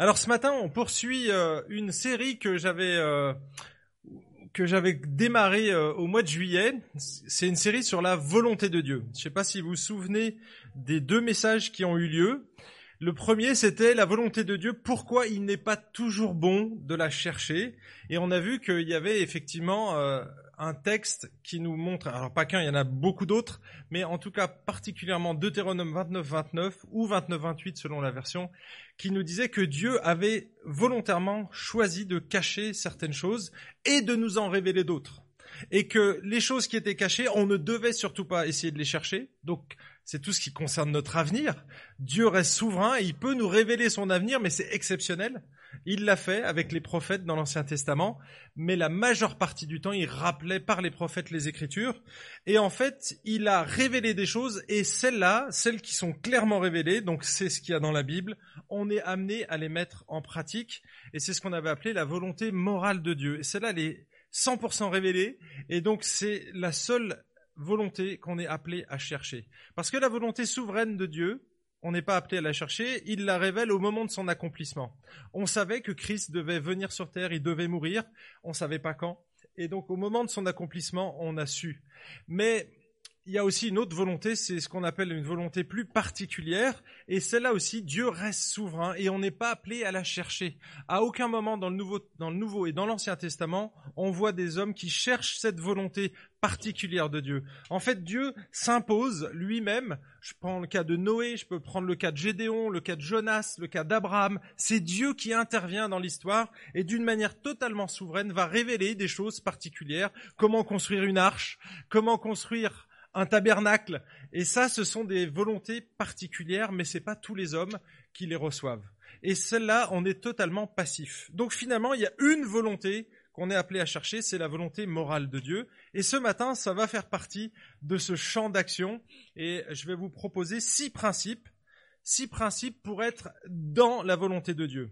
Alors ce matin, on poursuit euh, une série que j'avais euh, que j'avais démarrée euh, au mois de juillet. C'est une série sur la volonté de Dieu. Je ne sais pas si vous vous souvenez des deux messages qui ont eu lieu. Le premier, c'était la volonté de Dieu. Pourquoi il n'est pas toujours bon de la chercher? Et on a vu qu'il y avait effectivement un texte qui nous montre, alors pas qu'un, il y en a beaucoup d'autres, mais en tout cas particulièrement Deutéronome 29-29 ou 29-28 selon la version, qui nous disait que Dieu avait volontairement choisi de cacher certaines choses et de nous en révéler d'autres. Et que les choses qui étaient cachées, on ne devait surtout pas essayer de les chercher. Donc c'est tout ce qui concerne notre avenir. Dieu reste souverain et il peut nous révéler son avenir, mais c'est exceptionnel. Il l'a fait avec les prophètes dans l'Ancien Testament, mais la majeure partie du temps, il rappelait par les prophètes les Écritures. Et en fait, il a révélé des choses, et celles-là, celles qui sont clairement révélées, donc c'est ce qu'il y a dans la Bible, on est amené à les mettre en pratique, et c'est ce qu'on avait appelé la volonté morale de Dieu. Et celle-là, elle est 100% révélée, et donc c'est la seule volonté qu'on est appelé à chercher. Parce que la volonté souveraine de Dieu, on n'est pas appelé à la chercher, il la révèle au moment de son accomplissement. On savait que Christ devait venir sur terre, il devait mourir, on ne savait pas quand. Et donc au moment de son accomplissement, on a su. Mais il y a aussi une autre volonté, c'est ce qu'on appelle une volonté plus particulière, et celle-là aussi, Dieu reste souverain, et on n'est pas appelé à la chercher. À aucun moment dans le Nouveau, dans le Nouveau et dans l'Ancien Testament, on voit des hommes qui cherchent cette volonté particulière de Dieu. En fait, Dieu s'impose lui-même. Je prends le cas de Noé, je peux prendre le cas de Gédéon, le cas de Jonas, le cas d'Abraham. C'est Dieu qui intervient dans l'histoire et d'une manière totalement souveraine va révéler des choses particulières. Comment construire une arche, comment construire un tabernacle. Et ça, ce sont des volontés particulières, mais c'est pas tous les hommes qui les reçoivent. Et celle-là, on est totalement passif. Donc finalement, il y a une volonté qu'on est appelé à chercher, c'est la volonté morale de Dieu. Et ce matin, ça va faire partie de ce champ d'action. Et je vais vous proposer six principes, six principes pour être dans la volonté de Dieu.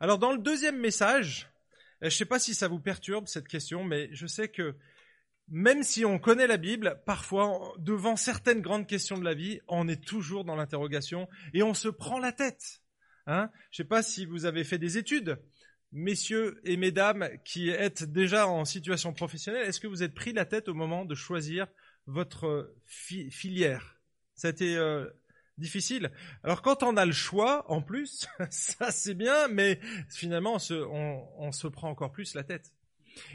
Alors dans le deuxième message, je sais pas si ça vous perturbe cette question, mais je sais que même si on connaît la Bible, parfois, devant certaines grandes questions de la vie, on est toujours dans l'interrogation et on se prend la tête. Hein Je ne sais pas si vous avez fait des études, messieurs et mesdames qui êtes déjà en situation professionnelle, est-ce que vous êtes pris la tête au moment de choisir votre filière? Ça a été euh, difficile. Alors quand on a le choix, en plus, ça c'est bien, mais finalement on se prend encore plus la tête.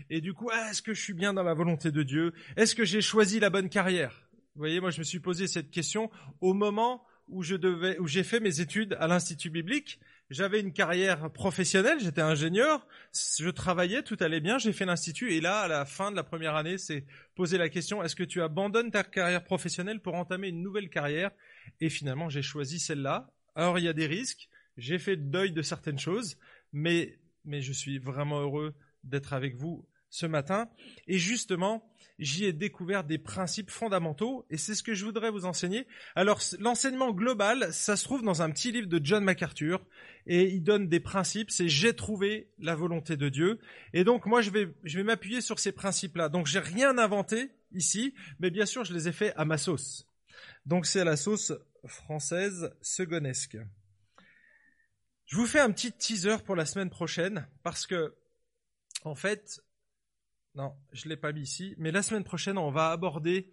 Et du coup, ah, est-ce que je suis bien dans la volonté de Dieu? Est-ce que j'ai choisi la bonne carrière? Vous voyez, moi je me suis posé cette question au moment où j'ai fait mes études à l'Institut biblique. J'avais une carrière professionnelle, j'étais ingénieur, je travaillais, tout allait bien, j'ai fait l'institut. Et là, à la fin de la première année, c'est poser la question est-ce que tu abandonnes ta carrière professionnelle pour entamer une nouvelle carrière? Et finalement, j'ai choisi celle-là. Alors, il y a des risques, j'ai fait le deuil de certaines choses, mais je suis vraiment heureux d'être avec vous ce matin. Et justement, j'y ai découvert des principes fondamentaux et c'est ce que je voudrais vous enseigner. Alors, l'enseignement global, ça se trouve dans un petit livre de John MacArthur et il donne des principes. C'est j'ai trouvé la volonté de Dieu. Et donc, moi, je vais, je vais m'appuyer sur ces principes-là. Donc, j'ai rien inventé ici, mais bien sûr, je les ai faits à ma sauce. Donc, c'est à la sauce française segonesque. Je vous fais un petit teaser pour la semaine prochaine parce que en fait, non, je ne l'ai pas mis ici, mais la semaine prochaine, on va aborder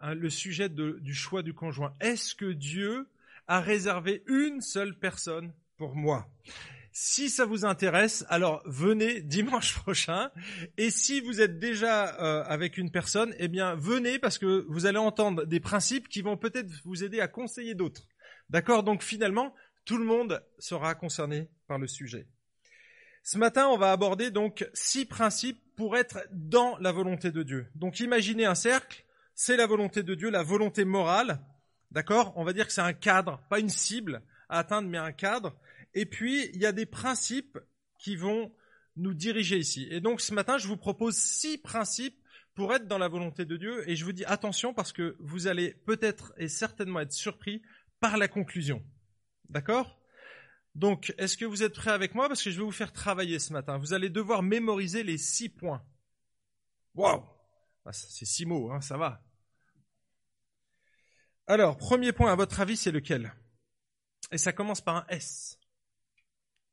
hein, le sujet du choix du conjoint. Est-ce que Dieu a réservé une seule personne pour moi? Si ça vous intéresse, alors venez dimanche prochain. Et si vous êtes déjà euh, avec une personne, eh bien venez parce que vous allez entendre des principes qui vont peut-être vous aider à conseiller d'autres. D'accord? Donc finalement, tout le monde sera concerné par le sujet. Ce matin, on va aborder donc six principes pour être dans la volonté de Dieu. Donc imaginez un cercle, c'est la volonté de Dieu, la volonté morale, d'accord? On va dire que c'est un cadre, pas une cible à atteindre, mais un cadre. Et puis, il y a des principes qui vont nous diriger ici. Et donc ce matin, je vous propose six principes pour être dans la volonté de Dieu. Et je vous dis attention parce que vous allez peut-être et certainement être surpris par la conclusion. D'accord? Donc, est-ce que vous êtes prêts avec moi? Parce que je vais vous faire travailler ce matin. Vous allez devoir mémoriser les six points. Waouh ah, C'est six mots, hein, ça va. Alors, premier point, à votre avis, c'est lequel? Et ça commence par un S.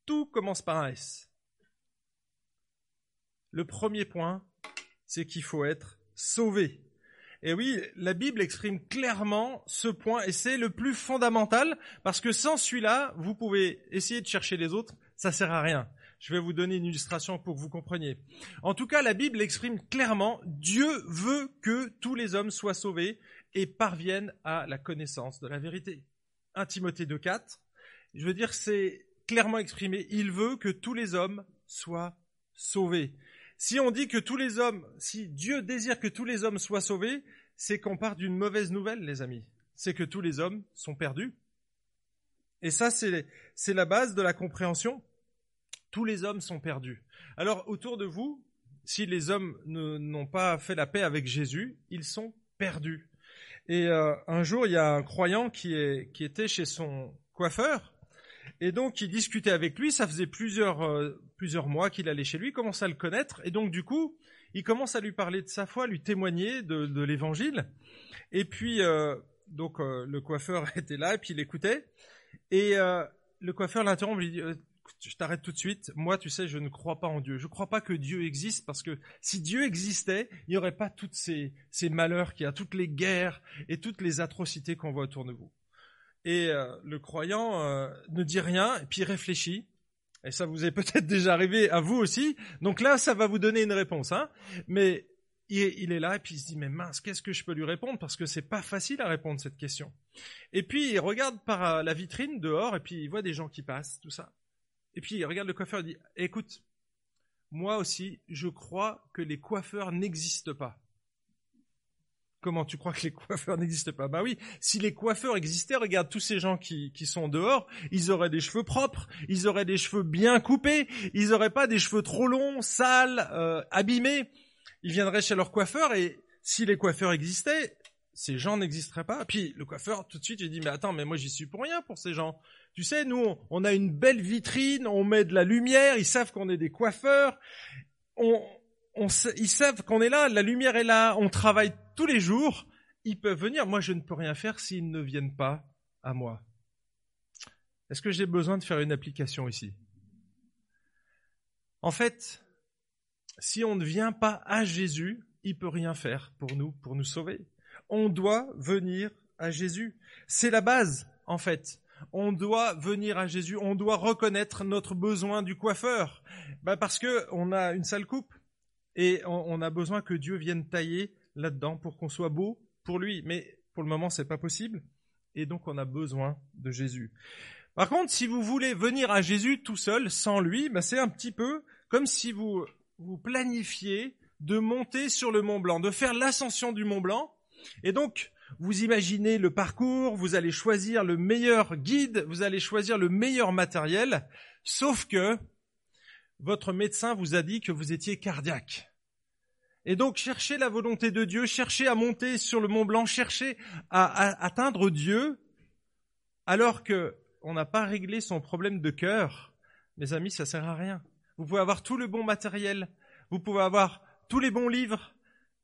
Tout commence par un S. Le premier point, c'est qu'il faut être sauvé. Et oui, la Bible exprime clairement ce point et c'est le plus fondamental parce que sans celui-là, vous pouvez essayer de chercher les autres, ça sert à rien. Je vais vous donner une illustration pour que vous compreniez. En tout cas, la Bible exprime clairement Dieu veut que tous les hommes soient sauvés et parviennent à la connaissance de la vérité. 1 Timothée 2.4, je veux dire, c'est clairement exprimé, il veut que tous les hommes soient sauvés. Si on dit que tous les hommes, si Dieu désire que tous les hommes soient sauvés, c'est qu'on part d'une mauvaise nouvelle, les amis. C'est que tous les hommes sont perdus. Et ça, c'est, la base de la compréhension. Tous les hommes sont perdus. Alors, autour de vous, si les hommes n'ont pas fait la paix avec Jésus, ils sont perdus. Et euh, un jour, il y a un croyant qui, est, qui était chez son coiffeur, et donc il discutait avec lui, ça faisait plusieurs, euh, plusieurs mois qu'il allait chez lui, il commence à le connaître, et donc du coup, il commence à lui parler de sa foi, lui témoigner de, l'évangile. Et puis, euh, donc euh, le coiffeur était là, et puis il écoutait, et le coiffeur l'interrompt, lui dit je t'arrête tout de suite. Moi, tu sais, je ne crois pas en Dieu. Je ne crois pas que Dieu existe parce que si Dieu existait, il n'y aurait pas tous ces, ces malheurs qu'il y a, toutes les guerres et toutes les atrocités qu'on voit autour de vous. Et euh, le croyant euh, ne dit rien, et puis réfléchit. Et ça vous est peut-être déjà arrivé à vous aussi. Donc là, ça va vous donner une réponse. Hein Mais il est là et puis il se dit mais mince, qu'est-ce que je peux lui répondre? Parce que c'est pas facile à répondre cette question. Et puis il regarde par euh, la vitrine dehors et puis il voit des gens qui passent, tout ça. Et puis il regarde le coiffeur et dit écoute, moi aussi, je crois que les coiffeurs n'existent pas. Comment tu crois que les coiffeurs n'existent pas? Bah oui, si les coiffeurs existaient, regarde tous ces gens qui, qui sont dehors, ils auraient des cheveux propres, ils auraient des cheveux bien coupés, ils n'auraient pas des cheveux trop longs, sales, euh, abîmés. Ils viendraient chez leur coiffeur et si les coiffeurs existaient, ces gens n'existeraient pas. Puis le coiffeur, tout de suite, il dit, mais attends, mais moi j'y suis pour rien pour ces gens. Tu sais, nous, on a une belle vitrine, on met de la lumière, ils savent qu'on est des coiffeurs, on, ils savent qu'on est là, la lumière est là, on travaille tous les jours, ils peuvent venir. Moi, je ne peux rien faire s'ils ne viennent pas à moi. Est-ce que j'ai besoin de faire une application ici? En fait, si on ne vient pas à Jésus, il peut rien faire pour nous, pour nous sauver. On doit venir à Jésus. C'est la base, en fait. On doit venir à Jésus. On doit reconnaître notre besoin du coiffeur. Bah parce que on a une sale coupe. Et on, a besoin que Dieu vienne tailler là-dedans pour qu'on soit beau pour lui. Mais pour le moment, c'est pas possible. Et donc, on a besoin de Jésus. Par contre, si vous voulez venir à Jésus tout seul, sans lui, bah c'est un petit peu comme si vous, vous planifiez de monter sur le Mont Blanc, de faire l'ascension du Mont Blanc. Et donc, vous imaginez le parcours, vous allez choisir le meilleur guide, vous allez choisir le meilleur matériel, sauf que votre médecin vous a dit que vous étiez cardiaque. Et donc cherchez la volonté de Dieu, cherchez à monter sur le Mont Blanc, cherchez à, atteindre Dieu, alors que on n'a pas réglé son problème de cœur. Mes amis, ça sert à rien. Vous pouvez avoir tout le bon matériel, vous pouvez avoir tous les bons livres,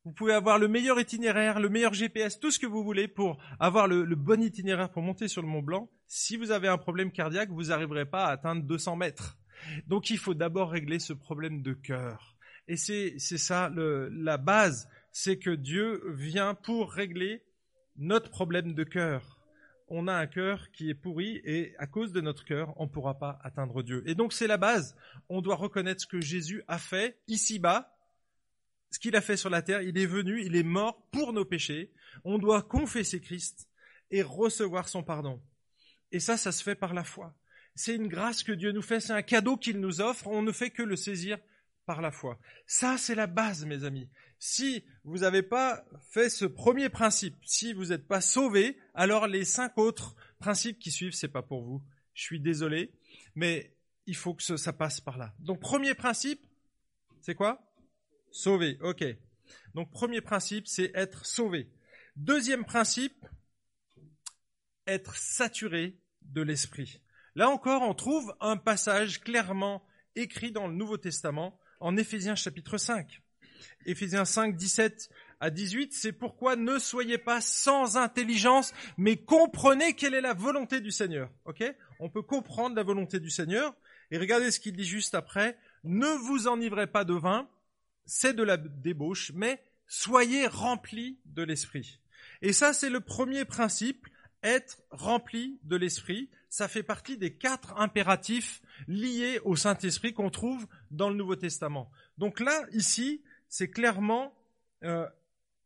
vous pouvez avoir le meilleur itinéraire, le meilleur GPS, tout ce que vous voulez pour avoir le, le bon itinéraire pour monter sur le Mont Blanc. Si vous avez un problème cardiaque, vous n'arriverez pas à atteindre 200 mètres. Donc il faut d'abord régler ce problème de cœur. Et c'est ça la base, c'est que Dieu vient pour régler notre problème de cœur. On a un cœur qui est pourri et à cause de notre cœur, on ne pourra pas atteindre Dieu. Et donc c'est la base. On doit reconnaître ce que Jésus a fait ici-bas, ce qu'il a fait sur la terre. Il est venu, il est mort pour nos péchés. On doit confesser Christ et recevoir son pardon. Et ça, ça se fait par la foi c'est une grâce que Dieu nous fait, c'est un cadeau qu'il nous offre, on ne fait que le saisir par la foi. Ça, c'est la base, mes amis. Si vous n'avez pas fait ce premier principe, si vous n'êtes pas sauvé, alors les cinq autres principes qui suivent, c'est pas pour vous. Je suis désolé, mais il faut que ça passe par là. Donc, premier principe, c'est quoi? Sauvé, ok. Donc, premier principe, c'est être sauvé. Deuxième principe, être saturé de l'esprit. Là encore, on trouve un passage clairement écrit dans le Nouveau Testament en Éphésiens chapitre 5. Éphésiens 5, 17 à 18, c'est pourquoi ne soyez pas sans intelligence, mais comprenez quelle est la volonté du Seigneur. Ok? On peut comprendre la volonté du Seigneur. Et regardez ce qu'il dit juste après. Ne vous enivrez pas de vin, c'est de la débauche, mais soyez remplis de l'esprit. Et ça, c'est le premier principe, être rempli de l'esprit. Ça fait partie des quatre impératifs liés au Saint-Esprit qu'on trouve dans le Nouveau Testament. Donc là, ici, c'est clairement euh,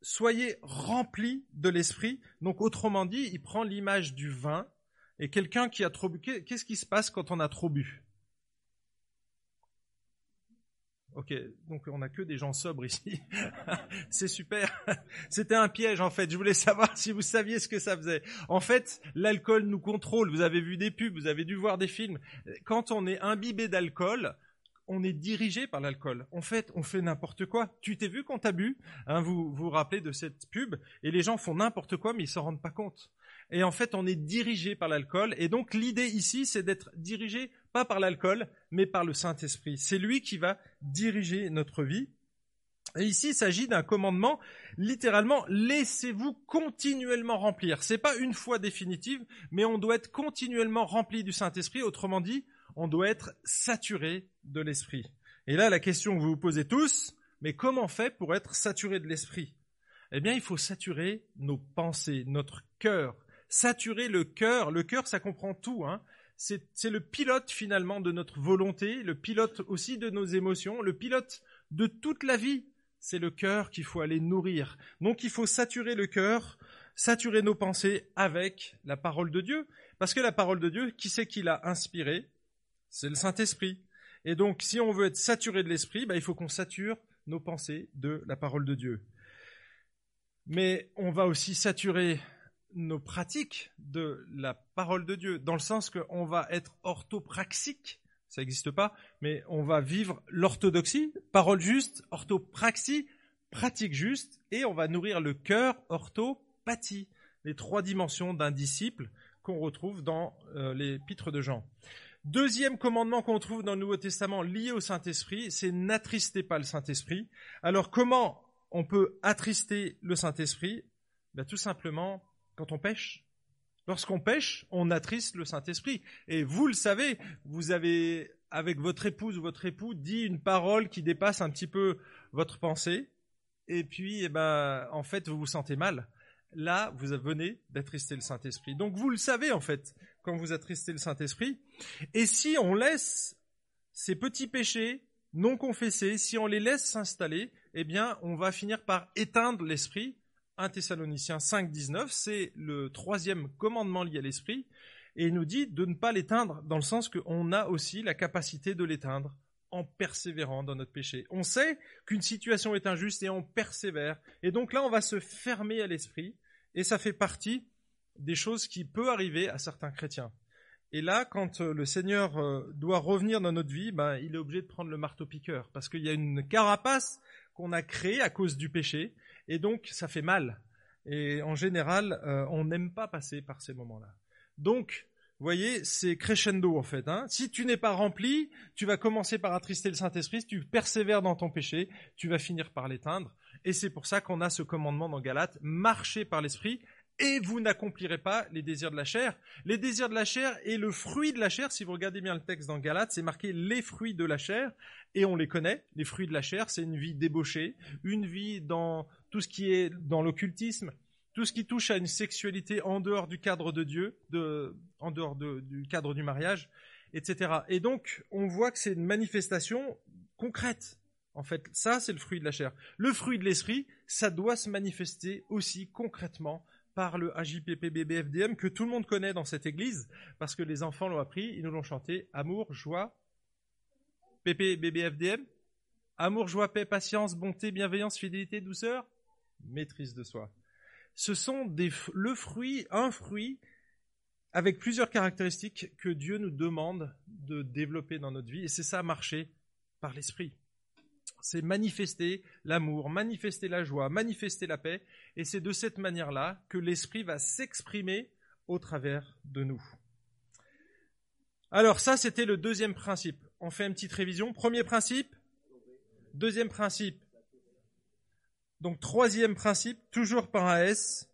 soyez remplis de l'esprit. Donc autrement dit, il prend l'image du vin et quelqu'un qui a trop bu. Qu'est-ce qui se passe quand on a trop bu? Ok, donc on n'a que des gens sobres ici. C'est super. C'était un piège en fait. Je voulais savoir si vous saviez ce que ça faisait. En fait, l'alcool nous contrôle. Vous avez vu des pubs, vous avez dû voir des films. Quand on est imbibé d'alcool, on est dirigé par l'alcool. En fait, on fait n'importe quoi. Tu t'es vu quand t'as bu hein, Vous vous rappelez de cette pub Et les gens font n'importe quoi, mais ils s'en rendent pas compte. Et en fait, on est dirigé par l'alcool. Et donc, l'idée ici, c'est d'être dirigé pas par l'alcool, mais par le Saint-Esprit. C'est lui qui va diriger notre vie. Et ici, il s'agit d'un commandement, littéralement, laissez-vous continuellement remplir. C'est pas une fois définitive, mais on doit être continuellement rempli du Saint-Esprit. Autrement dit, on doit être saturé de l'esprit. Et là, la question que vous vous posez tous, mais comment on fait pour être saturé de l'esprit? Eh bien, il faut saturer nos pensées, notre cœur. Saturer le cœur. Le cœur, ça comprend tout. Hein. C'est le pilote finalement de notre volonté, le pilote aussi de nos émotions, le pilote de toute la vie. C'est le cœur qu'il faut aller nourrir. Donc il faut saturer le cœur, saturer nos pensées avec la parole de Dieu. Parce que la parole de Dieu, qui c'est qui l'a inspirée? C'est le Saint-Esprit. Et donc, si on veut être saturé de l'Esprit, bah, il faut qu'on sature nos pensées de la parole de Dieu. Mais on va aussi saturer nos pratiques de la parole de Dieu, dans le sens qu'on va être orthopraxique, ça n'existe pas, mais on va vivre l'orthodoxie, parole juste, orthopraxie, pratique juste, et on va nourrir le cœur, orthopathie, les trois dimensions d'un disciple qu'on retrouve dans euh, l'épître de Jean. Deuxième commandement qu'on trouve dans le Nouveau Testament lié au Saint-Esprit, c'est n'attristez pas le Saint-Esprit. Alors comment on peut attrister le Saint-Esprit? Ben, Tout simplement quand on pêche. Lorsqu'on pêche, on attriste le Saint-Esprit. Et vous le savez, vous avez, avec votre épouse ou votre époux, dit une parole qui dépasse un petit peu votre pensée. Et puis, eh ben, en fait, vous vous sentez mal. Là, vous venez d'attrister le Saint-Esprit. Donc, vous le savez, en fait quand vous attristez le Saint-Esprit. Et si on laisse ces petits péchés non confessés, si on les laisse s'installer, eh bien, on va finir par éteindre l'esprit. 1 Thessaloniciens 5, 19, c'est le troisième commandement lié à l'esprit, et il nous dit de ne pas l'éteindre, dans le sens qu'on a aussi la capacité de l'éteindre en persévérant dans notre péché. On sait qu'une situation est injuste et on persévère. Et donc là, on va se fermer à l'esprit, et ça fait partie des choses qui peuvent arriver à certains chrétiens. Et là, quand euh, le Seigneur euh, doit revenir dans notre vie, ben, il est obligé de prendre le marteau-piqueur, parce qu'il y a une carapace qu'on a créée à cause du péché, et donc ça fait mal. Et en général, euh, on n'aime pas passer par ces moments-là. Donc, vous voyez, c'est crescendo en fait. Hein. Si tu n'es pas rempli, tu vas commencer par attrister le Saint-Esprit, si tu persévères dans ton péché, tu vas finir par l'éteindre. Et c'est pour ça qu'on a ce commandement dans Galates, marcher par l'Esprit, et vous n'accomplirez pas les désirs de la chair. Les désirs de la chair et le fruit de la chair, si vous regardez bien le texte dans Galates, c'est marqué les fruits de la chair, et on les connaît. Les fruits de la chair, c'est une vie débauchée, une vie dans tout ce qui est dans l'occultisme, tout ce qui touche à une sexualité en dehors du cadre de Dieu, en dehors du cadre du mariage, etc. Et donc, on voit que c'est une manifestation concrète. En fait, ça, c'est le fruit de la chair. Le fruit de l'esprit, ça doit se manifester aussi concrètement par le AJPPBBFDM que tout le monde connaît dans cette église, parce que les enfants l'ont appris, ils nous l'ont chanté. Amour, joie, PPBBFDM. Amour, joie, paix, patience, bonté, bienveillance, fidélité, douceur, maîtrise de soi. Ce sont des, le fruit, un fruit avec plusieurs caractéristiques que Dieu nous demande de développer dans notre vie, et c'est ça marcher par l'esprit c'est manifester l'amour, manifester la joie, manifester la paix, et c'est de cette manière-là que l'Esprit va s'exprimer au travers de nous. Alors ça, c'était le deuxième principe. On fait une petite révision. Premier principe, deuxième principe. Donc troisième principe, toujours par un S,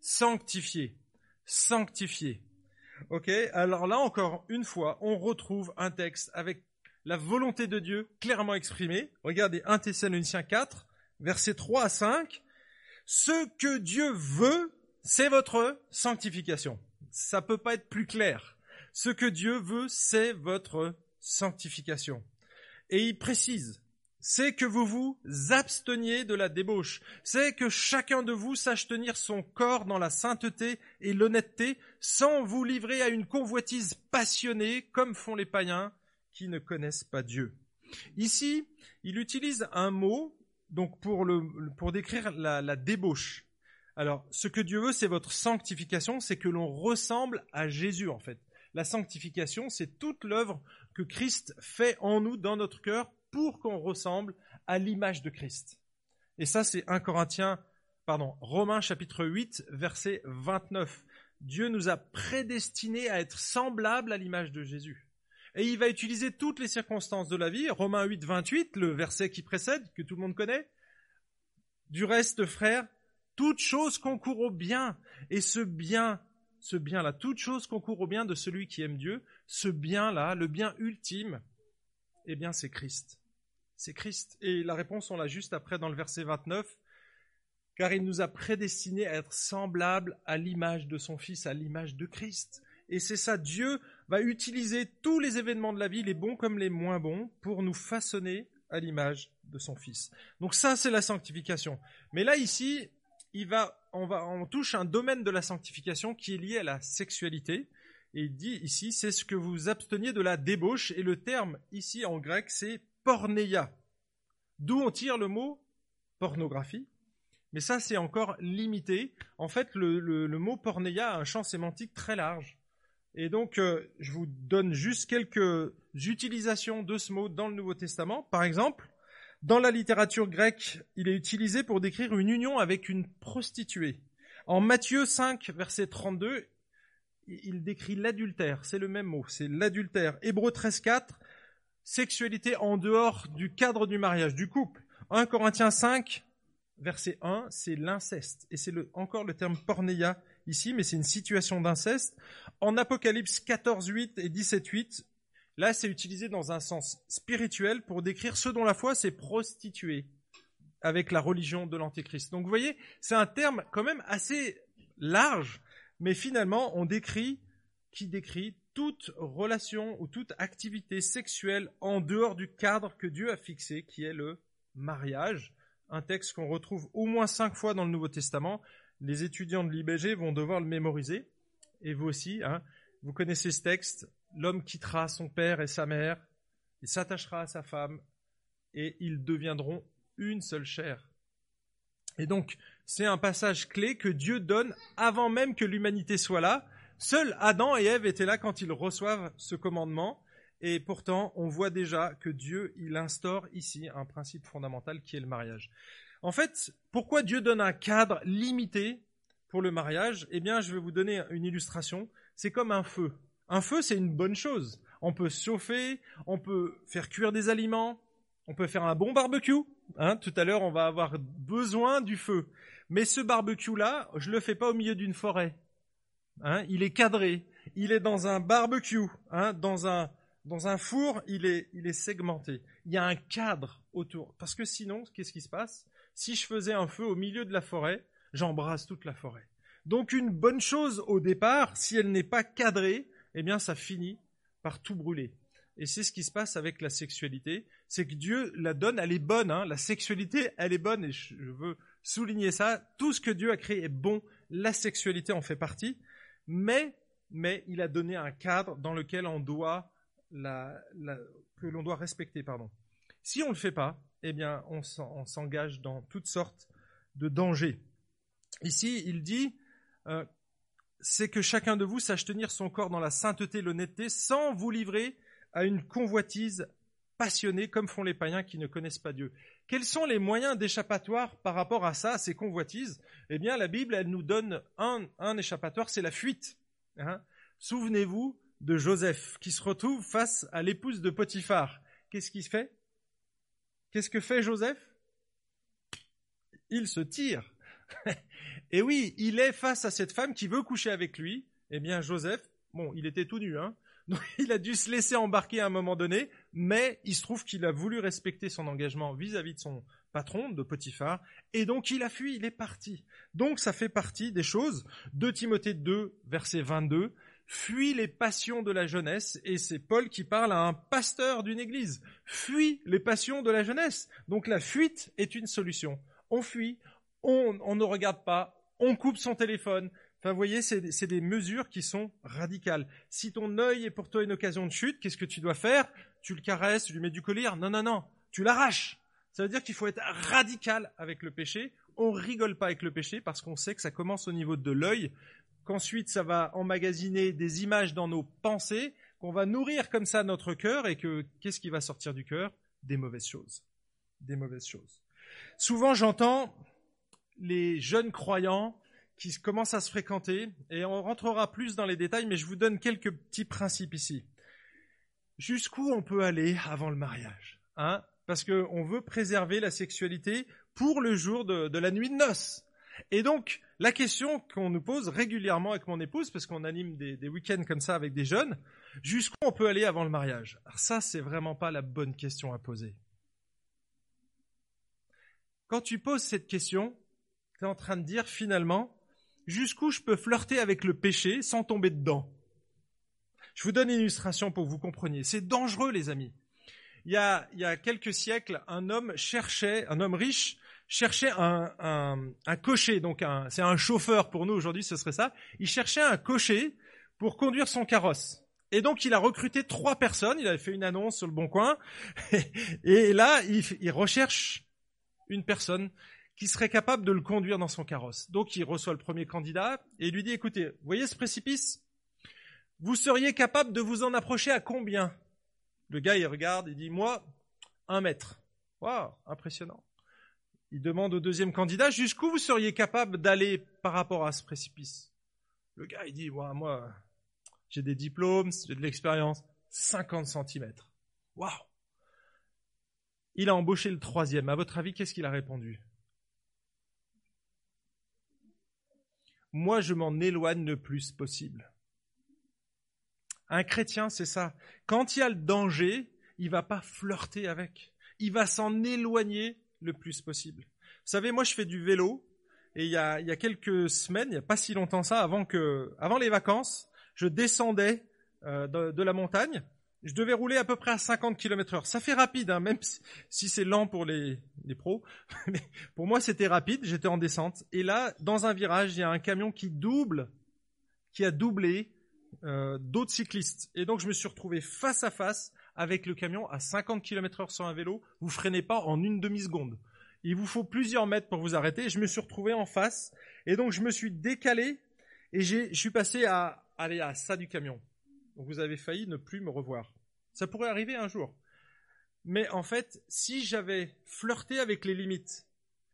sanctifier. Sanctifier. Ok, alors là encore une fois, on retrouve un texte avec la volonté de Dieu clairement exprimée. Regardez 1 Thessaloniciens 4, versets 3 à 5. Ce que Dieu veut, c'est votre sanctification. Ça peut pas être plus clair. Ce que Dieu veut, c'est votre sanctification. Et il précise, c'est que vous vous absteniez de la débauche, c'est que chacun de vous sache tenir son corps dans la sainteté et l'honnêteté, sans vous livrer à une convoitise passionnée, comme font les païens qui ne connaissent pas Dieu. Ici, il utilise un mot donc pour, pour décrire la, la débauche. Alors, ce que Dieu veut, c'est votre sanctification, c'est que l'on ressemble à Jésus en fait. La sanctification, c'est toute l'œuvre que Christ fait en nous, dans notre cœur, pour qu'on ressemble à l'image de Christ. Et ça, c'est 1 Corinthiens, pardon, Romains chapitre 8, verset 29. Dieu nous a prédestinés à être semblables à l'image de Jésus. Et il va utiliser toutes les circonstances de la vie. Romains 8, 28, le verset qui précède, que tout le monde connaît. Du reste, frères, toute chose concourt au bien. Et ce bien, ce bien-là, toute chose concourt au bien de celui qui aime Dieu. Ce bien-là, le bien ultime, eh bien, c'est Christ. C'est Christ. Et la réponse, on l'a juste après dans le verset 29. Car il nous a prédestinés à être semblables à l'image de son Fils, à l'image de Christ. Et c'est ça, Dieu va utiliser tous les événements de la vie, les bons comme les moins bons, pour nous façonner à l'image de son Fils. Donc ça, c'est la sanctification. Mais là, ici, on touche un domaine de la sanctification qui est lié à la sexualité. Et il dit ici, c'est ce que vous absteniez de la débauche. Et le terme ici en grec, c'est porneia. D'où on tire le mot pornographie. Mais ça, c'est encore limité. En fait, le, le mot porneia a un champ sémantique très large. Et donc, euh, je vous donne juste quelques utilisations de ce mot dans le Nouveau Testament. Par exemple, dans la littérature grecque, il est utilisé pour décrire une union avec une prostituée. En Matthieu 5, verset 32, il décrit l'adultère. C'est le même mot, c'est l'adultère. Hébreu 13, 4, sexualité en dehors du cadre du mariage, du couple. 1 Corinthiens 5, verset 1, c'est l'inceste. Et c'est encore le terme porneia ici, mais c'est une situation d'inceste. En Apocalypse 14, 8 et 17, 8, là c'est utilisé dans un sens spirituel pour décrire ce dont la foi s'est prostituée avec la religion de l'Antéchrist. Donc vous voyez, c'est un terme quand même assez large, mais finalement on décrit, qui décrit toute relation ou toute activité sexuelle en dehors du cadre que Dieu a fixé, qui est le mariage, un texte qu'on retrouve au moins cinq fois dans le Nouveau Testament. Les étudiants de l'IBG vont devoir le mémoriser, et vous aussi, hein. vous connaissez ce texte, l'homme quittera son père et sa mère, il s'attachera à sa femme, et ils deviendront une seule chair. Et donc, c'est un passage clé que Dieu donne avant même que l'humanité soit là. Seuls Adam et Ève étaient là quand ils reçoivent ce commandement. Et pourtant, on voit déjà que Dieu, il instaure ici un principe fondamental qui est le mariage. En fait, pourquoi Dieu donne un cadre limité pour le mariage? Eh bien, je vais vous donner une illustration. C'est comme un feu. Un feu, c'est une bonne chose. On peut chauffer, on peut faire cuire des aliments, on peut faire un bon barbecue. Hein, tout à l'heure, on va avoir besoin du feu. Mais ce barbecue-là, je le fais pas au milieu d'une forêt. Hein, il est cadré. Il est dans un barbecue, hein, dans un four, il est, il est segmenté. Il y a un cadre autour. Parce que sinon, qu'est-ce qui se passe? Si je faisais un feu au milieu de la forêt, j'embrasse toute la forêt. Donc une bonne chose au départ, si elle n'est pas cadrée, eh bien ça finit par tout brûler. Et c'est ce qui se passe avec la sexualité, c'est que Dieu la donne, elle est bonne, hein. la sexualité, elle est bonne, et je veux souligner ça, tout ce que Dieu a créé est bon, la sexualité en fait partie, mais, mais il a donné un cadre dans lequel on doit que l'on doit respecter. Pardon. Si on ne le fait pas, eh bien, on s'engage dans toutes sortes de dangers. Ici, il dit, euh, c'est que chacun de vous sache tenir son corps dans la sainteté, l'honnêteté, sans vous livrer à une convoitise passionnée, comme font les païens qui ne connaissent pas Dieu. Quels sont les moyens d'échappatoire par rapport à ça, à ces convoitises? Eh bien, la Bible, elle nous donne un, échappatoire, c'est la fuite. Hein. Souvenez-vous de Joseph qui se retrouve face à l'épouse de Potiphar. Qu'est-ce qu'il fait? Qu'est-ce que fait Joseph? Il se tire. Et oui, il est face à cette femme qui veut coucher avec lui. Eh bien, Joseph Bon, il était tout nu, hein. Donc, il a dû se laisser embarquer à un moment donné, mais il se trouve qu'il a voulu respecter son engagement vis-à-vis de son patron, de Potiphar, et donc il a fui, il est parti. Donc ça fait partie des choses. De Timothée 2, verset 22, fuis les passions de la jeunesse, et c'est Paul qui parle à un pasteur d'une église. Fuis les passions de la jeunesse. Donc la fuite est une solution. On fuit, on, ne regarde pas, on coupe son téléphone, Enfin, vous voyez, c'est des mesures qui sont radicales. Si ton œil est pour toi une occasion de chute, qu'est-ce que tu dois faire? Tu le caresses, tu lui mets du collier Non, non, non, tu l'arraches. Ça veut dire qu'il faut être radical avec le péché. On rigole pas avec le péché parce qu'on sait que ça commence au niveau de l'œil, qu'ensuite ça va emmagasiner des images dans nos pensées, qu'on va nourrir comme ça notre cœur et que qu'est-ce qui va sortir du cœur? Des mauvaises choses. Des mauvaises choses. Souvent j'entends les jeunes croyants qui commencent à se fréquenter, et on rentrera plus dans les détails, mais je vous donne quelques petits principes ici. Jusqu'où on peut aller avant le mariage hein? Parce qu'on veut préserver la sexualité pour le jour de, la nuit de noces. Et donc, la question qu'on nous pose régulièrement avec mon épouse, parce qu'on anime des, week-ends comme ça avec des jeunes, jusqu'où on peut aller avant le mariage? Alors ça, c'est vraiment pas la bonne question à poser. Quand tu poses cette question, tu es en train de dire finalement, jusqu'où je peux flirter avec le péché sans tomber dedans? Je vous donne une illustration pour que vous compreniez. C'est dangereux, les amis. Il y, a, il y a quelques siècles, un homme cherchait, un homme riche, cherchait un, un, cocher, donc c'est un chauffeur pour nous aujourd'hui, ce serait ça. Il cherchait un cocher pour conduire son carrosse. Et donc il a recruté trois personnes, il avait fait une annonce sur le bon coin, et là il, il recherche une personne qui serait capable de le conduire dans son carrosse. Donc il reçoit le premier candidat et il lui dit, écoutez, voyez ce précipice? Vous seriez capable de vous en approcher à combien? Le gars, il regarde, il dit, moi, un mètre. Waouh, impressionnant. Il demande au deuxième candidat, jusqu'où vous seriez capable d'aller par rapport à ce précipice? Le gars, il dit, moi, j'ai des diplômes, j'ai de l'expérience, 50 centimètres. Waouh Il a embauché le troisième. À votre avis, qu'est-ce qu'il a répondu? Moi je m'en éloigne le plus possible. Un chrétien, c'est ça. Quand il y a le danger, il va pas flirter avec. Il va s'en éloigner le plus possible. Vous savez, moi je fais du vélo et il y a, quelques semaines, il n'y a pas si longtemps ça, avant que, avant les vacances, je descendais euh, de, la montagne je devais rouler à peu près à 50 km heure. Ça fait rapide, hein, même si c'est lent pour les, les pros. Mais pour moi, c'était rapide. J'étais en descente. Et là, dans un virage, il y a un camion qui double, qui a doublé euh, d'autres cyclistes. Et donc, je me suis retrouvé face à face avec le camion à 50 km heure sur un vélo. Vous freinez pas en une demi-seconde. Il vous faut plusieurs mètres pour vous arrêter. Je me suis retrouvé en face. Et donc, je me suis décalé et je suis passé à, aller à ça du camion vous avez failli ne plus me revoir. Ça pourrait arriver un jour. Mais en fait, si j'avais flirté avec les limites,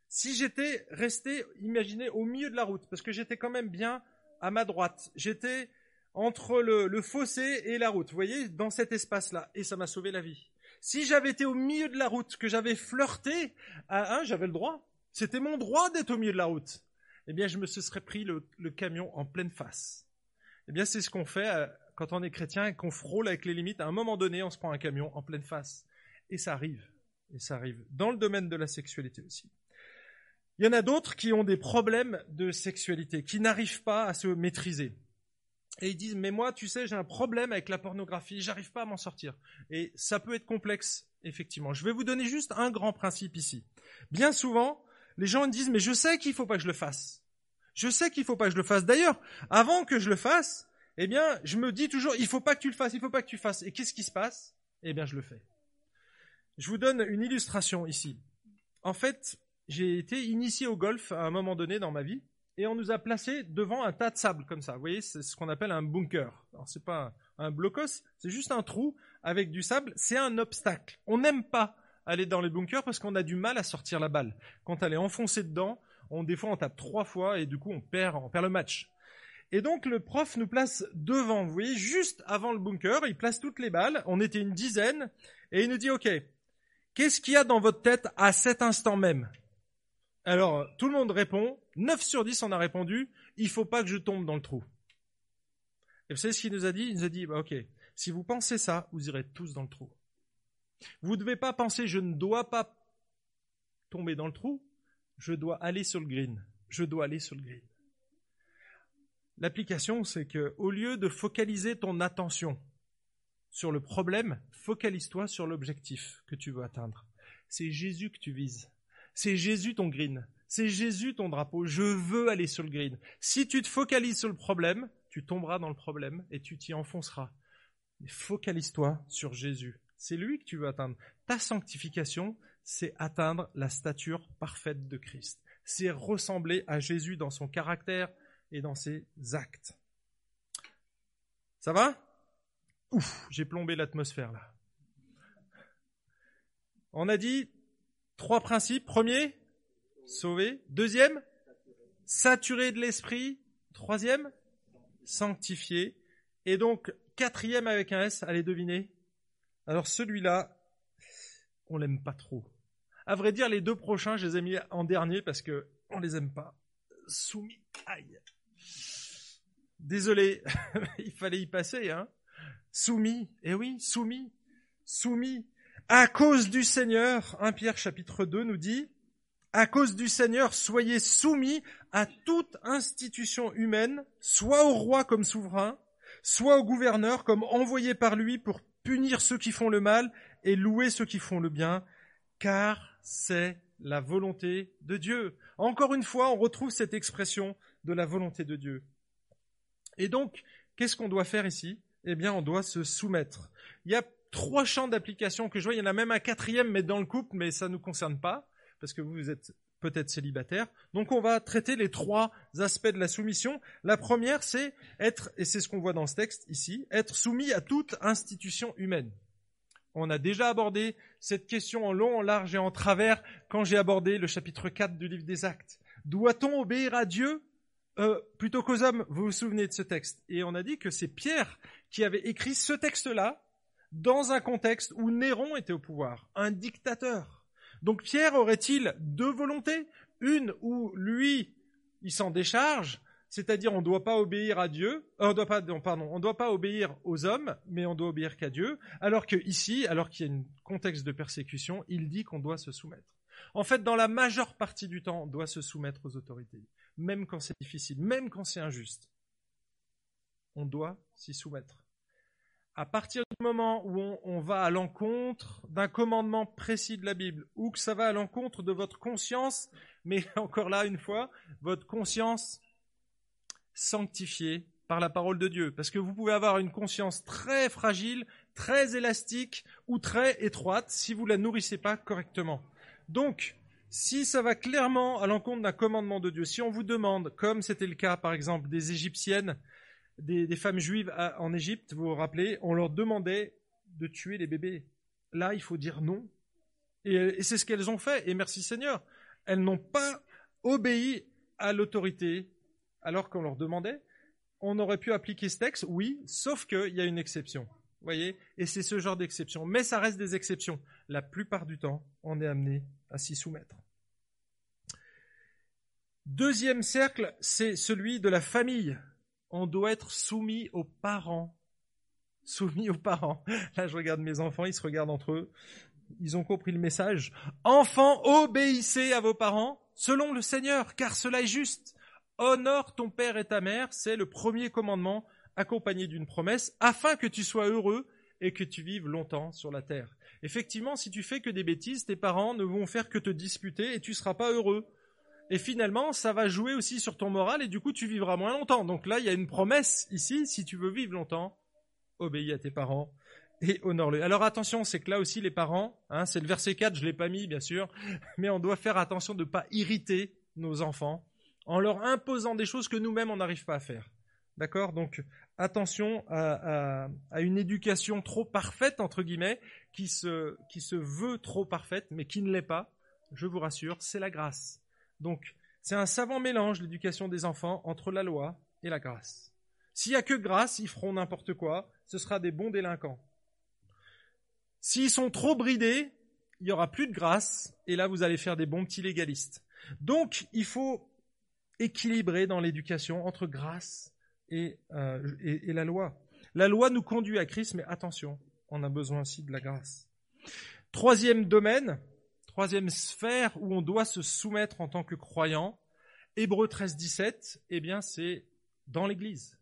si j'étais resté, imaginez, au milieu de la route, parce que j'étais quand même bien à ma droite, j'étais entre le, fossé et la route, vous voyez, dans cet espace-là, et ça m'a sauvé la vie. Si j'avais été au milieu de la route, que j'avais flirté, à un, j'avais le droit. C'était mon droit d'être au milieu de la route. Eh bien, je me serais pris le, le camion en pleine face. Eh bien, c'est ce qu'on fait euh, quand on est chrétien et qu'on frôle avec les limites, à un moment donné, on se prend un camion en pleine face. Et ça arrive. Et ça arrive. Dans le domaine de la sexualité aussi. Il y en a d'autres qui ont des problèmes de sexualité, qui n'arrivent pas à se maîtriser. Et ils disent, mais moi, tu sais, j'ai un problème avec la pornographie, j'arrive pas à m'en sortir. Et ça peut être complexe, effectivement. Je vais vous donner juste un grand principe ici. Bien souvent, les gens disent, mais je sais qu'il faut pas que je le fasse. Je sais qu'il faut pas que je le fasse. D'ailleurs, avant que je le fasse, eh bien, je me dis toujours, il faut pas que tu le fasses, il faut pas que tu le fasses. Et qu'est-ce qui se passe? Eh bien, je le fais. Je vous donne une illustration ici. En fait, j'ai été initié au golf à un moment donné dans ma vie, et on nous a placé devant un tas de sable comme ça. Vous voyez, c'est ce qu'on appelle un bunker. Alors c'est pas un, blocos, c'est juste un trou avec du sable. C'est un obstacle. On n'aime pas aller dans les bunkers parce qu'on a du mal à sortir la balle. Quand elle est enfoncée dedans, on, des fois on tape trois fois et du coup on perd, on perd le match. Et donc le prof nous place devant, vous voyez, juste avant le bunker, il place toutes les balles, on était une dizaine, et il nous dit, OK, qu'est-ce qu'il y a dans votre tête à cet instant même? Alors, tout le monde répond, 9 sur 10 on a répondu, il faut pas que je tombe dans le trou. Et vous savez ce qu'il nous a dit? Il nous a dit, bah, ok, si vous pensez ça, vous irez tous dans le trou. Vous ne devez pas penser, je ne dois pas tomber dans le trou, je dois aller sur le green. Je dois aller sur le green. L'application, c'est que au lieu de focaliser ton attention sur le problème, focalise-toi sur l'objectif que tu veux atteindre. C'est Jésus que tu vises. C'est Jésus ton green. C'est Jésus ton drapeau. Je veux aller sur le green. Si tu te focalises sur le problème, tu tomberas dans le problème et tu t'y enfonceras. Mais focalise-toi sur Jésus. C'est lui que tu veux atteindre. Ta sanctification, c'est atteindre la stature parfaite de Christ. C'est ressembler à Jésus dans son caractère et dans ses actes. Ça va? Ouf, j'ai plombé l'atmosphère là. On a dit trois principes. Premier, sauver. Deuxième, saturé de l'esprit. Troisième, sanctifié. Et donc, quatrième avec un S, allez deviner. Alors celui-là, on l'aime pas trop. À vrai dire, les deux prochains, je les ai mis en dernier parce que on les aime pas. Soumis. Aïe. Désolé, il fallait y passer, hein. Soumis. Eh oui, soumis. Soumis. À cause du Seigneur, 1 Pierre chapitre 2 nous dit, à cause du Seigneur, soyez soumis à toute institution humaine, soit au roi comme souverain, soit au gouverneur comme envoyé par lui pour punir ceux qui font le mal et louer ceux qui font le bien, car c'est la volonté de Dieu. Encore une fois, on retrouve cette expression de la volonté de Dieu. Et donc, qu'est-ce qu'on doit faire ici? Eh bien, on doit se soumettre. Trois champs d'application que je vois, il y en a même un quatrième, mais dans le couple, mais ça ne nous concerne pas parce que vous êtes peut-être célibataire. Donc on va traiter les trois aspects de la soumission. La première, c'est être, et c'est ce qu'on voit dans ce texte ici, être soumis à toute institution humaine. On a déjà abordé cette question en long, en large et en travers quand j'ai abordé le chapitre 4 du livre des Actes. Doit-on obéir à Dieu? Euh, plutôt qu'aux hommes Vous vous souvenez de ce texte Et on a dit que c'est Pierre qui avait écrit ce texte-là dans un contexte où Néron était au pouvoir, un dictateur. Donc Pierre aurait-il deux volontés? Une où lui, il s'en décharge, c'est-à-dire on ne doit pas obéir à Dieu, euh, on doit pas, pardon, on doit pas obéir aux hommes, mais on doit obéir qu'à Dieu, alors que ici, alors qu'il y a un contexte de persécution, il dit qu'on doit se soumettre. En fait, dans la majeure partie du temps, on doit se soumettre aux autorités, même quand c'est difficile, même quand c'est injuste. On doit s'y soumettre à partir du moment où on, va à l'encontre d'un commandement précis de la Bible, ou que ça va à l'encontre de votre conscience, mais encore là une fois, votre conscience sanctifiée par la parole de Dieu. Parce que vous pouvez avoir une conscience très fragile, très élastique ou très étroite si vous la nourrissez pas correctement. Donc, si ça va clairement à l'encontre d'un commandement de Dieu, si on vous demande, comme c'était le cas par exemple des Égyptiennes, des, femmes juives en Égypte, vous vous rappelez, on leur demandait de tuer les bébés. Là, il faut dire non. Et, c'est ce qu'elles ont fait. Et merci Seigneur. Elles n'ont pas obéi à l'autorité alors qu'on leur demandait. On aurait pu appliquer ce texte, oui, sauf qu'il y a une exception. voyez? Et c'est ce genre d'exception. Mais ça reste des exceptions. La plupart du temps, on est amené à s'y soumettre. Deuxième cercle, c'est celui de la famille on doit être soumis aux parents. Soumis aux parents. Là, je regarde mes enfants, ils se regardent entre eux. Ils ont compris le message. Enfants, obéissez à vos parents selon le Seigneur, car cela est juste. Honore ton père et ta mère, c'est le premier commandement accompagné d'une promesse, afin que tu sois heureux et que tu vives longtemps sur la terre. Effectivement, si tu fais que des bêtises, tes parents ne vont faire que te disputer et tu seras pas heureux. Et finalement, ça va jouer aussi sur ton moral et du coup, tu vivras moins longtemps. Donc là, il y a une promesse ici, si tu veux vivre longtemps, obéis à tes parents et honore-le. Alors attention, c'est que là aussi, les parents, hein, c'est le verset 4, je l'ai pas mis, bien sûr, mais on doit faire attention de ne pas irriter nos enfants en leur imposant des choses que nous-mêmes, on n'arrive pas à faire. D'accord? Donc attention à, à, une éducation trop parfaite, entre guillemets, qui se, qui se veut trop parfaite, mais qui ne l'est pas. Je vous rassure, c'est la grâce. Donc, c'est un savant mélange, l'éducation des enfants, entre la loi et la grâce. S'il n'y a que grâce, ils feront n'importe quoi, ce sera des bons délinquants. S'ils sont trop bridés, il n'y aura plus de grâce, et là vous allez faire des bons petits légalistes. Donc, il faut équilibrer dans l'éducation entre grâce et, et la loi. La loi nous conduit à Christ, mais attention, on a besoin aussi de la grâce. Troisième domaine, troisième sphère où on doit se soumettre en tant que croyant, Hébreu 13, 17, eh bien c'est dans l'Église.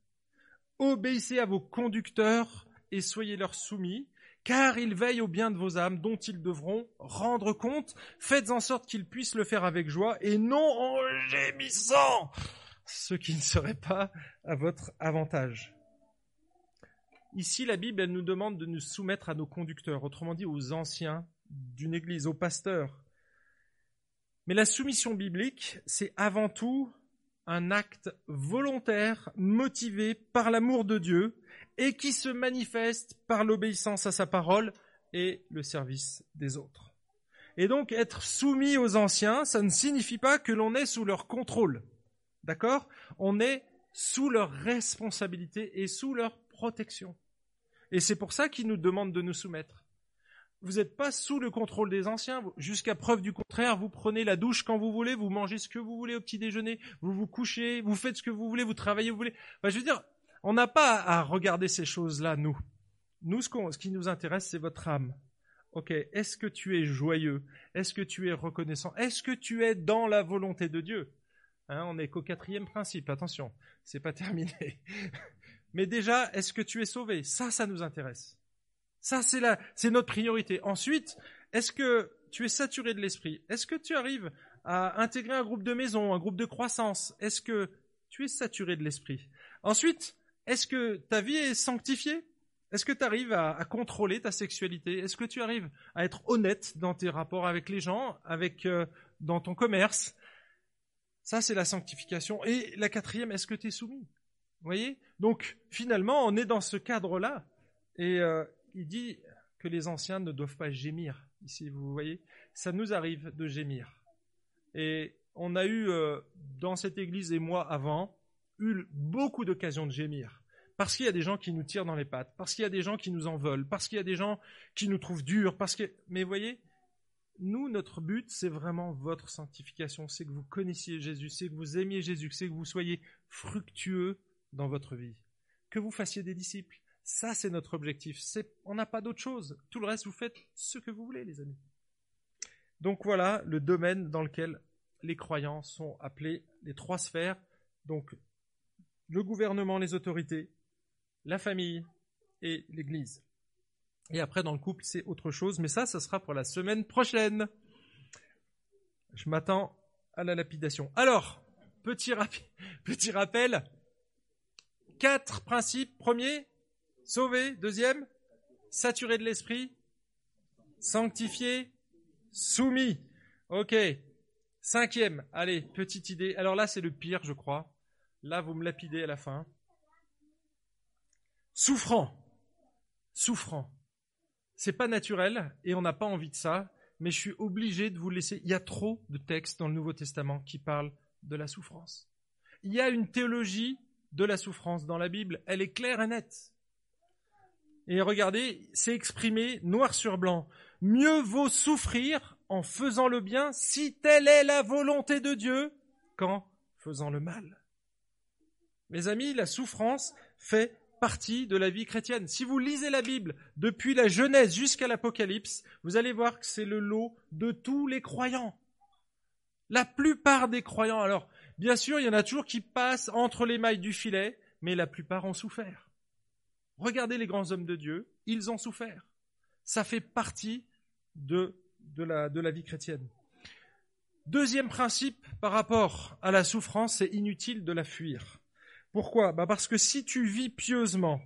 Obéissez à vos conducteurs et soyez leur soumis, car ils veillent au bien de vos âmes dont ils devront rendre compte. Faites en sorte qu'ils puissent le faire avec joie et non en gémissant, ce qui ne serait pas à votre avantage. Ici, la Bible, nous demande de nous soumettre à nos conducteurs, autrement dit aux anciens d'une église, aux pasteurs. Mais la soumission biblique, c'est avant tout un acte volontaire, motivé par l'amour de Dieu et qui se manifeste par l'obéissance à sa parole et le service des autres. Et donc être soumis aux anciens, ça ne signifie pas que l'on est sous leur contrôle. D'accord? On est sous leur responsabilité et sous leur protection. Et c'est pour ça qu'il nous demande de nous soumettre. Vous n'êtes pas sous le contrôle des anciens. Jusqu'à preuve du contraire, vous prenez la douche quand vous voulez, vous mangez ce que vous voulez au petit déjeuner, vous vous couchez, vous faites ce que vous voulez, vous travaillez vous voulez. je veux dire, on n'a pas à regarder ces choses-là, nous. Nous, ce, ce qui nous intéresse, c'est votre âme. Ok, est-ce que tu es joyeux? Est-ce que tu es reconnaissant? Est-ce que tu es dans la volonté de Dieu? Hein, On n'est qu'au quatrième principe, attention, c'est pas terminé. Mais déjà, est-ce que tu es sauvé? Ça, ça nous intéresse. Ça, c'est la, c'est notre priorité. Ensuite, est-ce que tu es saturé de l'esprit? Est-ce que tu arrives à intégrer un groupe de maison, un groupe de croissance? Est-ce que tu es saturé de l'esprit? Ensuite, est-ce que ta vie est sanctifiée? Est-ce que tu arrives à, contrôler ta sexualité? Est-ce que tu arrives à être honnête dans tes rapports avec les gens, avec euh, dans ton commerce? Ça, c'est la sanctification. Et la quatrième, est-ce que tu es soumis? Vous voyez? Donc finalement, on est dans ce cadre-là. Et euh, il dit que les anciens ne doivent pas gémir. Ici, vous voyez, ça nous arrive de gémir. Et on a eu euh, dans cette église et moi avant eu beaucoup d'occasions de gémir. Parce qu'il y a des gens qui nous tirent dans les pattes, parce qu'il y a des gens qui nous en veulent, parce qu'il y a des gens qui nous trouvent durs, parce que. Mais voyez, nous, notre but, c'est vraiment votre sanctification, c'est que vous connaissiez Jésus, c'est que vous aimiez Jésus, c'est que vous soyez fructueux dans votre vie, que vous fassiez des disciples. Ça, c'est notre objectif. on n'a pas d'autre chose. Tout le reste, vous faites ce que vous voulez, les amis. Donc voilà le domaine dans lequel les croyants sont appelés, les trois sphères. Donc le gouvernement, les autorités, la famille et l'Église. Et après, dans le couple, c'est autre chose, mais ça, ce sera pour la semaine prochaine. Je m'attends à la lapidation. Alors, petit, petit rappel, Quatre principes. Premier, sauver. Deuxième, saturé de l'esprit. Sanctifié, soumis. Ok. Cinquième, allez, petite idée. Alors là, c'est le pire, je crois. Là, vous me lapidez à la fin. Souffrant. Souffrant. C'est pas naturel et on n'a pas envie de ça, mais je suis obligé de vous laisser. Il y a trop de textes dans le Nouveau Testament qui parlent de la souffrance. Il y a une théologie de la souffrance dans la Bible, elle est claire et nette. Et regardez, c'est exprimé noir sur blanc. Mieux vaut souffrir en faisant le bien si telle est la volonté de Dieu qu'en faisant le mal. Mes amis, la souffrance fait partie de la vie chrétienne. Si vous lisez la Bible depuis la Genèse jusqu'à l'Apocalypse, vous allez voir que c'est le lot de tous les croyants. La plupart des croyants, alors Bien sûr, il y en a toujours qui passent entre les mailles du filet, mais la plupart ont souffert. Regardez les grands hommes de Dieu, ils ont souffert. Ça fait partie de, la, vie chrétienne. Deuxième principe par rapport à la souffrance, c'est inutile de la fuir. Pourquoi? Bah Parce que si tu vis pieusement,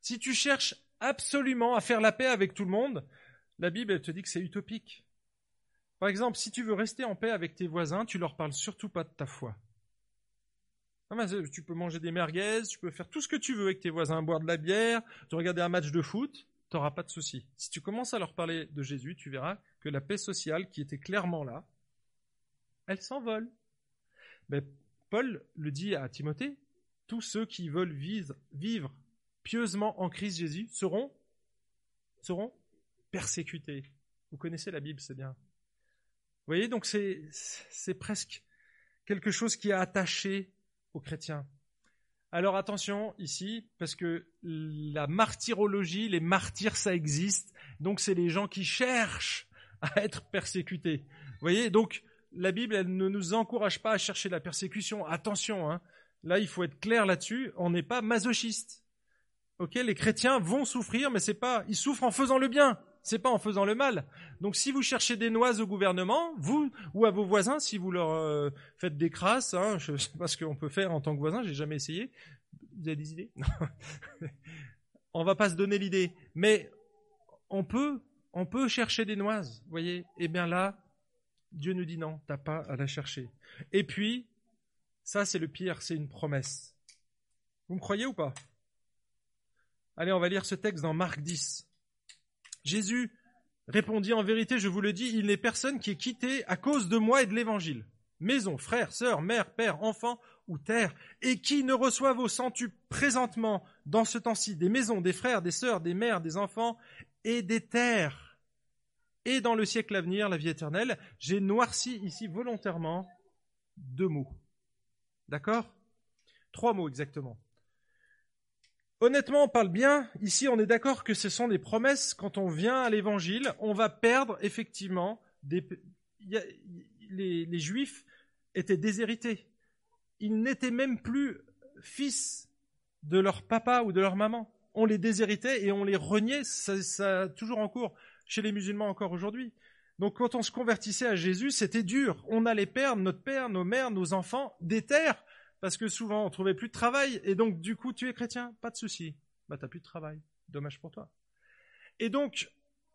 si tu cherches absolument à faire la paix avec tout le monde, la Bible te dit que c'est utopique. Par exemple, si tu veux rester en paix avec tes voisins, tu leur parles surtout pas de ta foi. Tu peux manger des merguez, tu peux faire tout ce que tu veux avec tes voisins, boire de la bière, tu regarder un match de foot, tu n'auras pas de souci. Si tu commences à leur parler de Jésus, tu verras que la paix sociale qui était clairement là, elle s'envole. Mais Paul le dit à Timothée, tous ceux qui veulent vivre, vivre pieusement en Christ Jésus seront, seront persécutés. Vous connaissez la Bible, c'est bien. Vous voyez, donc c'est presque quelque chose qui est attaché aux chrétiens. Alors attention ici, parce que la martyrologie, les martyrs, ça existe. Donc c'est les gens qui cherchent à être persécutés. Vous voyez, donc la Bible, elle ne nous encourage pas à chercher la persécution. Attention, hein. là il faut être clair là-dessus. On n'est pas masochiste. Ok, les chrétiens vont souffrir, mais c'est pas, ils souffrent en faisant le bien c'est pas en faisant le mal. Donc si vous cherchez des noises au gouvernement, vous ou à vos voisins, si vous leur euh, faites des crasses, hein, je sais pas ce qu'on peut faire en tant que voisin, j'ai jamais essayé. Vous avez des idées? On va pas se donner l'idée, mais on peut, on peut chercher des noises, voyez. Eh bien là, Dieu nous dit non, t'as pas à la chercher. Et puis, ça c'est le pire, c'est une promesse. Vous me croyez ou pas? Allez, on va lire ce texte dans Marc 10. Jésus répondit en vérité, je vous le dis, il n'est personne qui est quitté à cause de moi et de l'évangile. Maison, frères, sœurs, mère, père, enfants ou terre, et qui ne reçoivent au centuple présentement, dans ce temps-ci, des maisons, des frères, des sœurs, des mères, des enfants et des terres. Et dans le siècle à venir, la vie éternelle, j'ai noirci ici volontairement deux mots. D'accord? Trois mots exactement. Honnêtement, on parle bien. Ici, on est d'accord que ce sont des promesses. Quand on vient à l'évangile, on va perdre effectivement des. Les, Juifs étaient déshérités. Ils n'étaient même plus fils de leur papa ou de leur maman. On les déshéritait et on les reniait. Ça, ça toujours en cours chez les musulmans encore aujourd'hui. Donc quand on se convertissait à Jésus, c'était dur. On allait perdre notre père, nos mères, nos enfants, des terres parce que souvent on trouvait plus de travail, et donc du coup tu es chrétien, pas de souci, bah t'as plus de travail, dommage pour toi. Et donc,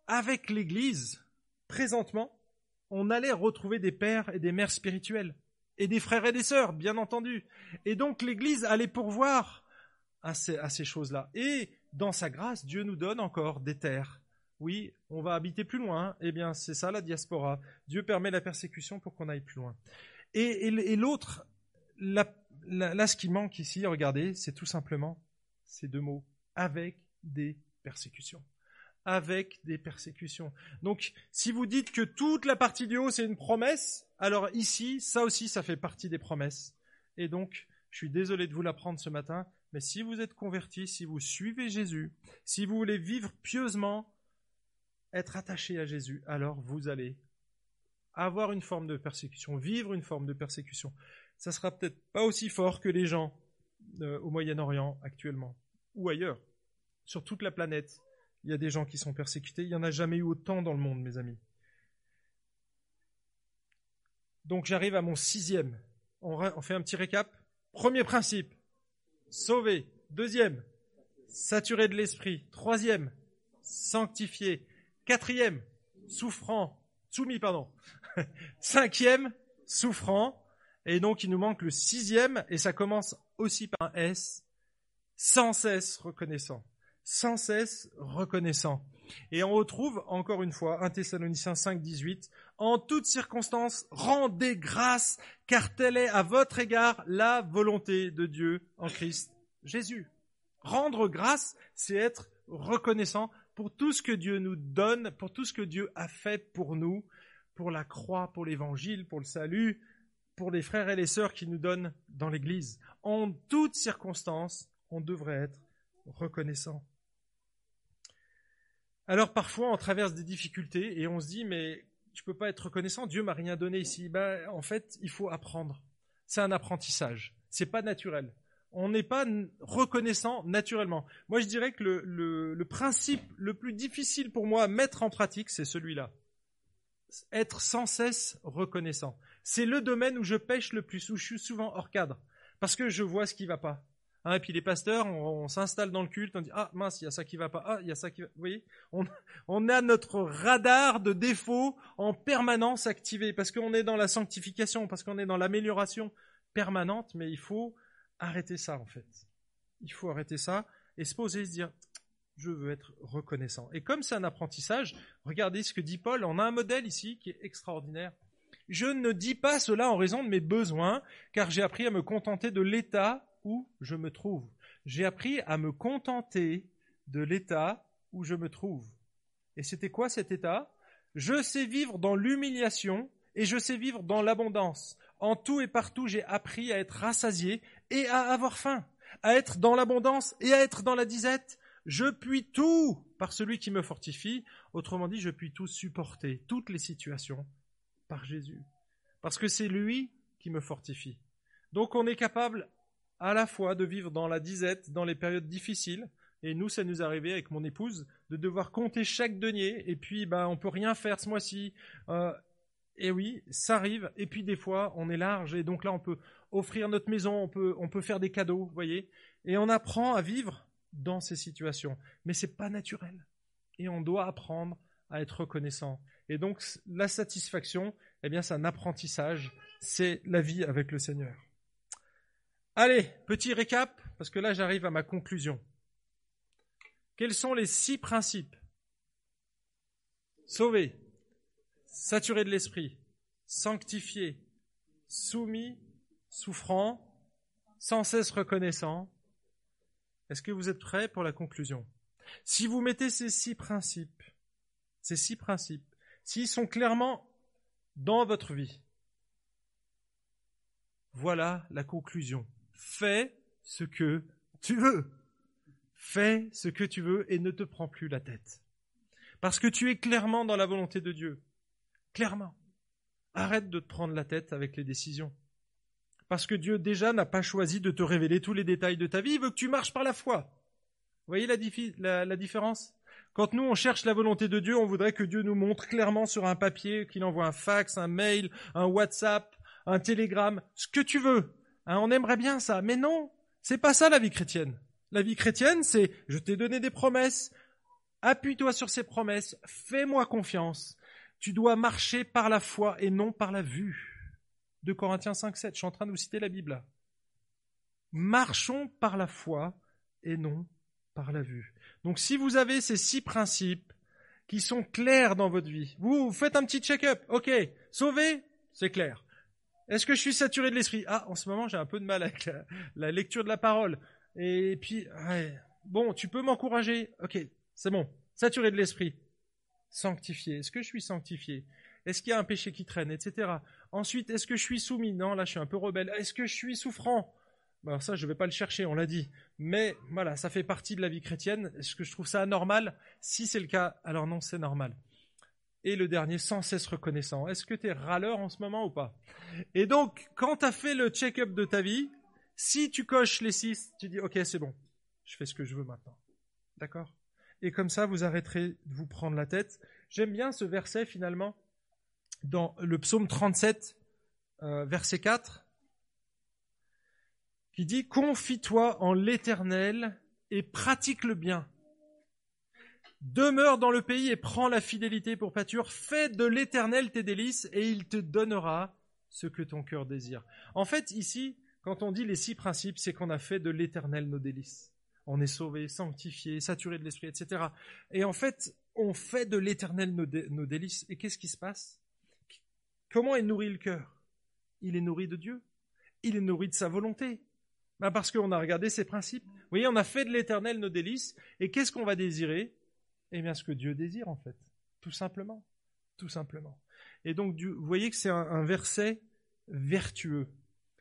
avec l'Église, présentement, on allait retrouver des pères et des mères spirituels, et des frères et des sœurs, bien entendu. Et donc l'Église allait pourvoir à ces, choses-là. Et dans sa grâce, Dieu nous donne encore des terres. Oui, on va habiter plus loin. Eh bien, c'est ça la diaspora. Dieu permet la persécution pour qu'on aille plus loin. Et l'autre, la, là, ce qui manque ici, regardez, c'est tout simplement ces deux mots, avec des persécutions. Avec des persécutions. Donc, si vous dites que toute la partie du haut, c'est une promesse, alors ici, ça aussi, ça fait partie des promesses. Et donc, je suis désolé de vous l'apprendre ce matin, mais si vous êtes converti, si vous suivez Jésus, si vous voulez vivre pieusement, être attaché à Jésus, alors vous allez avoir une forme de persécution, vivre une forme de persécution ça sera peut-être pas aussi fort que les gens euh, au Moyen-Orient actuellement ou ailleurs. Sur toute la planète, il y a des gens qui sont persécutés. Il n'y en a jamais eu autant dans le monde, mes amis. Donc j'arrive à mon sixième. On, fait un petit récap. Premier principe, sauver. Deuxième, saturé de l'esprit. Troisième, sanctifié. Quatrième, souffrant. Soumis, pardon. Cinquième, souffrant. Et donc il nous manque le sixième, et ça commence aussi par un S, sans cesse reconnaissant. Sans cesse reconnaissant. Et on retrouve encore une fois 1 Thessaloniciens 5, 18, en toutes circonstances, rendez grâce, car telle est à votre égard la volonté de Dieu en Christ Jésus. Rendre grâce, c'est être reconnaissant pour tout ce que Dieu nous donne, pour tout ce que Dieu a fait pour nous, pour la croix, pour l'évangile, pour le salut, pour les frères et les sœurs qui nous donnent dans l'Église. En toutes circonstances, on devrait être reconnaissant. Alors parfois, on traverse des difficultés et on se dit, mais je peux pas être reconnaissant, Dieu m'a rien donné ici. Ben, en fait, il faut apprendre. C'est un apprentissage. C'est pas naturel. On n'est pas reconnaissant naturellement. Moi, je dirais que le, le principe le plus difficile pour moi à mettre en pratique, c'est celui-là. Être sans cesse reconnaissant. C'est le domaine où je pêche le plus, où je suis souvent hors cadre, parce que je vois ce qui va pas. Hein, et puis les pasteurs, on, s'installe dans le culte, on dit ah mince, il y a ça qui va pas, ah il y a ça qui va. Vous voyez, on, a notre radar de défauts en permanence activé, parce qu'on est dans la sanctification, parce qu'on est dans l'amélioration permanente, mais il faut arrêter ça en fait. Il faut arrêter ça et se poser, se dire je veux être reconnaissant. Et comme c'est un apprentissage, regardez ce que dit Paul. On a un modèle ici qui est extraordinaire. Je ne dis pas cela en raison de mes besoins, car j'ai appris à me contenter de l'état où je me trouve. J'ai appris à me contenter de l'état où je me trouve. Et c'était quoi cet état? Je sais vivre dans l'humiliation et je sais vivre dans l'abondance. En tout et partout, j'ai appris à être rassasié et à avoir faim, à être dans l'abondance et à être dans la disette. Je puis tout par celui qui me fortifie. Autrement dit, je puis tout supporter, toutes les situations, par Jésus. Parce que c'est lui qui me fortifie. Donc on est capable à la fois de vivre dans la disette, dans les périodes difficiles, et nous, ça nous arrivait avec mon épouse de devoir compter chaque denier, et puis ben on peut rien faire ce mois-ci. Euh, et oui, ça arrive. Et puis des fois, on est large, et donc là, on peut offrir notre maison, on peut, on peut faire des cadeaux, vous voyez. Et on apprend à vivre dans ces situations, mais c'est pas naturel. Et on doit apprendre à être reconnaissant. Et donc la satisfaction, eh bien, c'est un apprentissage, c'est la vie avec le Seigneur. Allez, petit récap, parce que là j'arrive à ma conclusion. Quels sont les six principes? Sauvé, saturé de l'esprit, sanctifié, soumis, souffrant, sans cesse reconnaissant. Est-ce que vous êtes prêts pour la conclusion? Si vous mettez ces six principes, ces six principes, s'ils sont clairement dans votre vie, voilà la conclusion. Fais ce que tu veux. Fais ce que tu veux et ne te prends plus la tête. Parce que tu es clairement dans la volonté de Dieu. Clairement. Arrête de te prendre la tête avec les décisions. Parce que Dieu déjà n'a pas choisi de te révéler tous les détails de ta vie, il veut que tu marches par la foi. Voyez la, la différence? Quand nous on cherche la volonté de Dieu, on voudrait que Dieu nous montre clairement sur un papier, qu'il envoie un fax, un mail, un WhatsApp, un télégramme, ce que tu veux. Hein, on aimerait bien ça, mais non, c'est pas ça la vie chrétienne. La vie chrétienne, c'est je t'ai donné des promesses, appuie-toi sur ces promesses, fais-moi confiance. Tu dois marcher par la foi et non par la vue. De Corinthiens 5, 7, je suis en train de vous citer la Bible Marchons par la foi et non par la vue. Donc si vous avez ces six principes qui sont clairs dans votre vie, vous, faites un petit check-up. Ok, sauvé, c'est clair. Est-ce que je suis saturé de l'esprit? Ah, en ce moment, j'ai un peu de mal avec la, lecture de la parole. Et puis, bon, tu peux m'encourager. Ok, c'est bon. Saturé de l'esprit. Sanctifié. Est-ce que je suis sanctifié? Est-ce qu'il y a un péché qui traîne, etc. Ensuite, est-ce que je suis soumis? Non, là, je suis un peu rebelle. Est-ce que je suis souffrant? Alors ça, je ne vais pas le chercher, on l'a dit. Mais voilà, ça fait partie de la vie chrétienne. Est-ce que je trouve ça anormal? Si c'est le cas, alors non, c'est normal. Et le dernier, sans cesse reconnaissant. Est-ce que tu es râleur en ce moment ou pas? Et donc, quand tu as fait le check-up de ta vie, si tu coches les six, tu dis, ok, c'est bon, je fais ce que je veux maintenant. D'accord? Et comme ça, vous arrêterez de vous prendre la tête. J'aime bien ce verset finalement dans le psaume 37, euh, verset 4, qui dit Confie-toi en l'Éternel et pratique le bien. Demeure dans le pays et prends la fidélité pour pâture. Fais de l'Éternel tes délices et il te donnera ce que ton cœur désire. En fait, ici, quand on dit les six principes, c'est qu'on a fait de l'Éternel nos délices. On est sauvé, sanctifié, saturé de l'Esprit, etc. Et en fait, on fait de l'Éternel nos, nos délices. Et qu'est-ce qui se passe? Comment est nourri le cœur? Il est nourri de Dieu. Il est nourri de sa volonté. Ben parce qu'on a regardé ses principes. Vous voyez, on a fait de l'éternel nos délices. Et qu'est-ce qu'on va désirer? Eh bien, ce que Dieu désire, en fait. Tout simplement. Tout simplement. Et donc, vous voyez que c'est un, verset vertueux.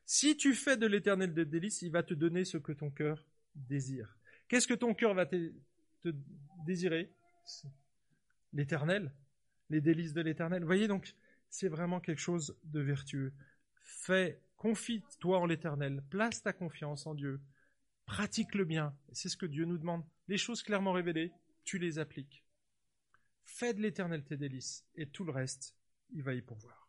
Si tu fais de l'éternel des délices, il va te donner ce que ton cœur désire. Qu'est-ce que ton cœur va te, te désirer? L'éternel. Les délices de l'éternel. Vous voyez donc, c'est vraiment quelque chose de vertueux. Fais, confie-toi en l'éternel, place ta confiance en Dieu, pratique le bien, c'est ce que Dieu nous demande. Les choses clairement révélées, tu les appliques. Fais de l'éternel tes délices, et tout le reste, il va y pourvoir.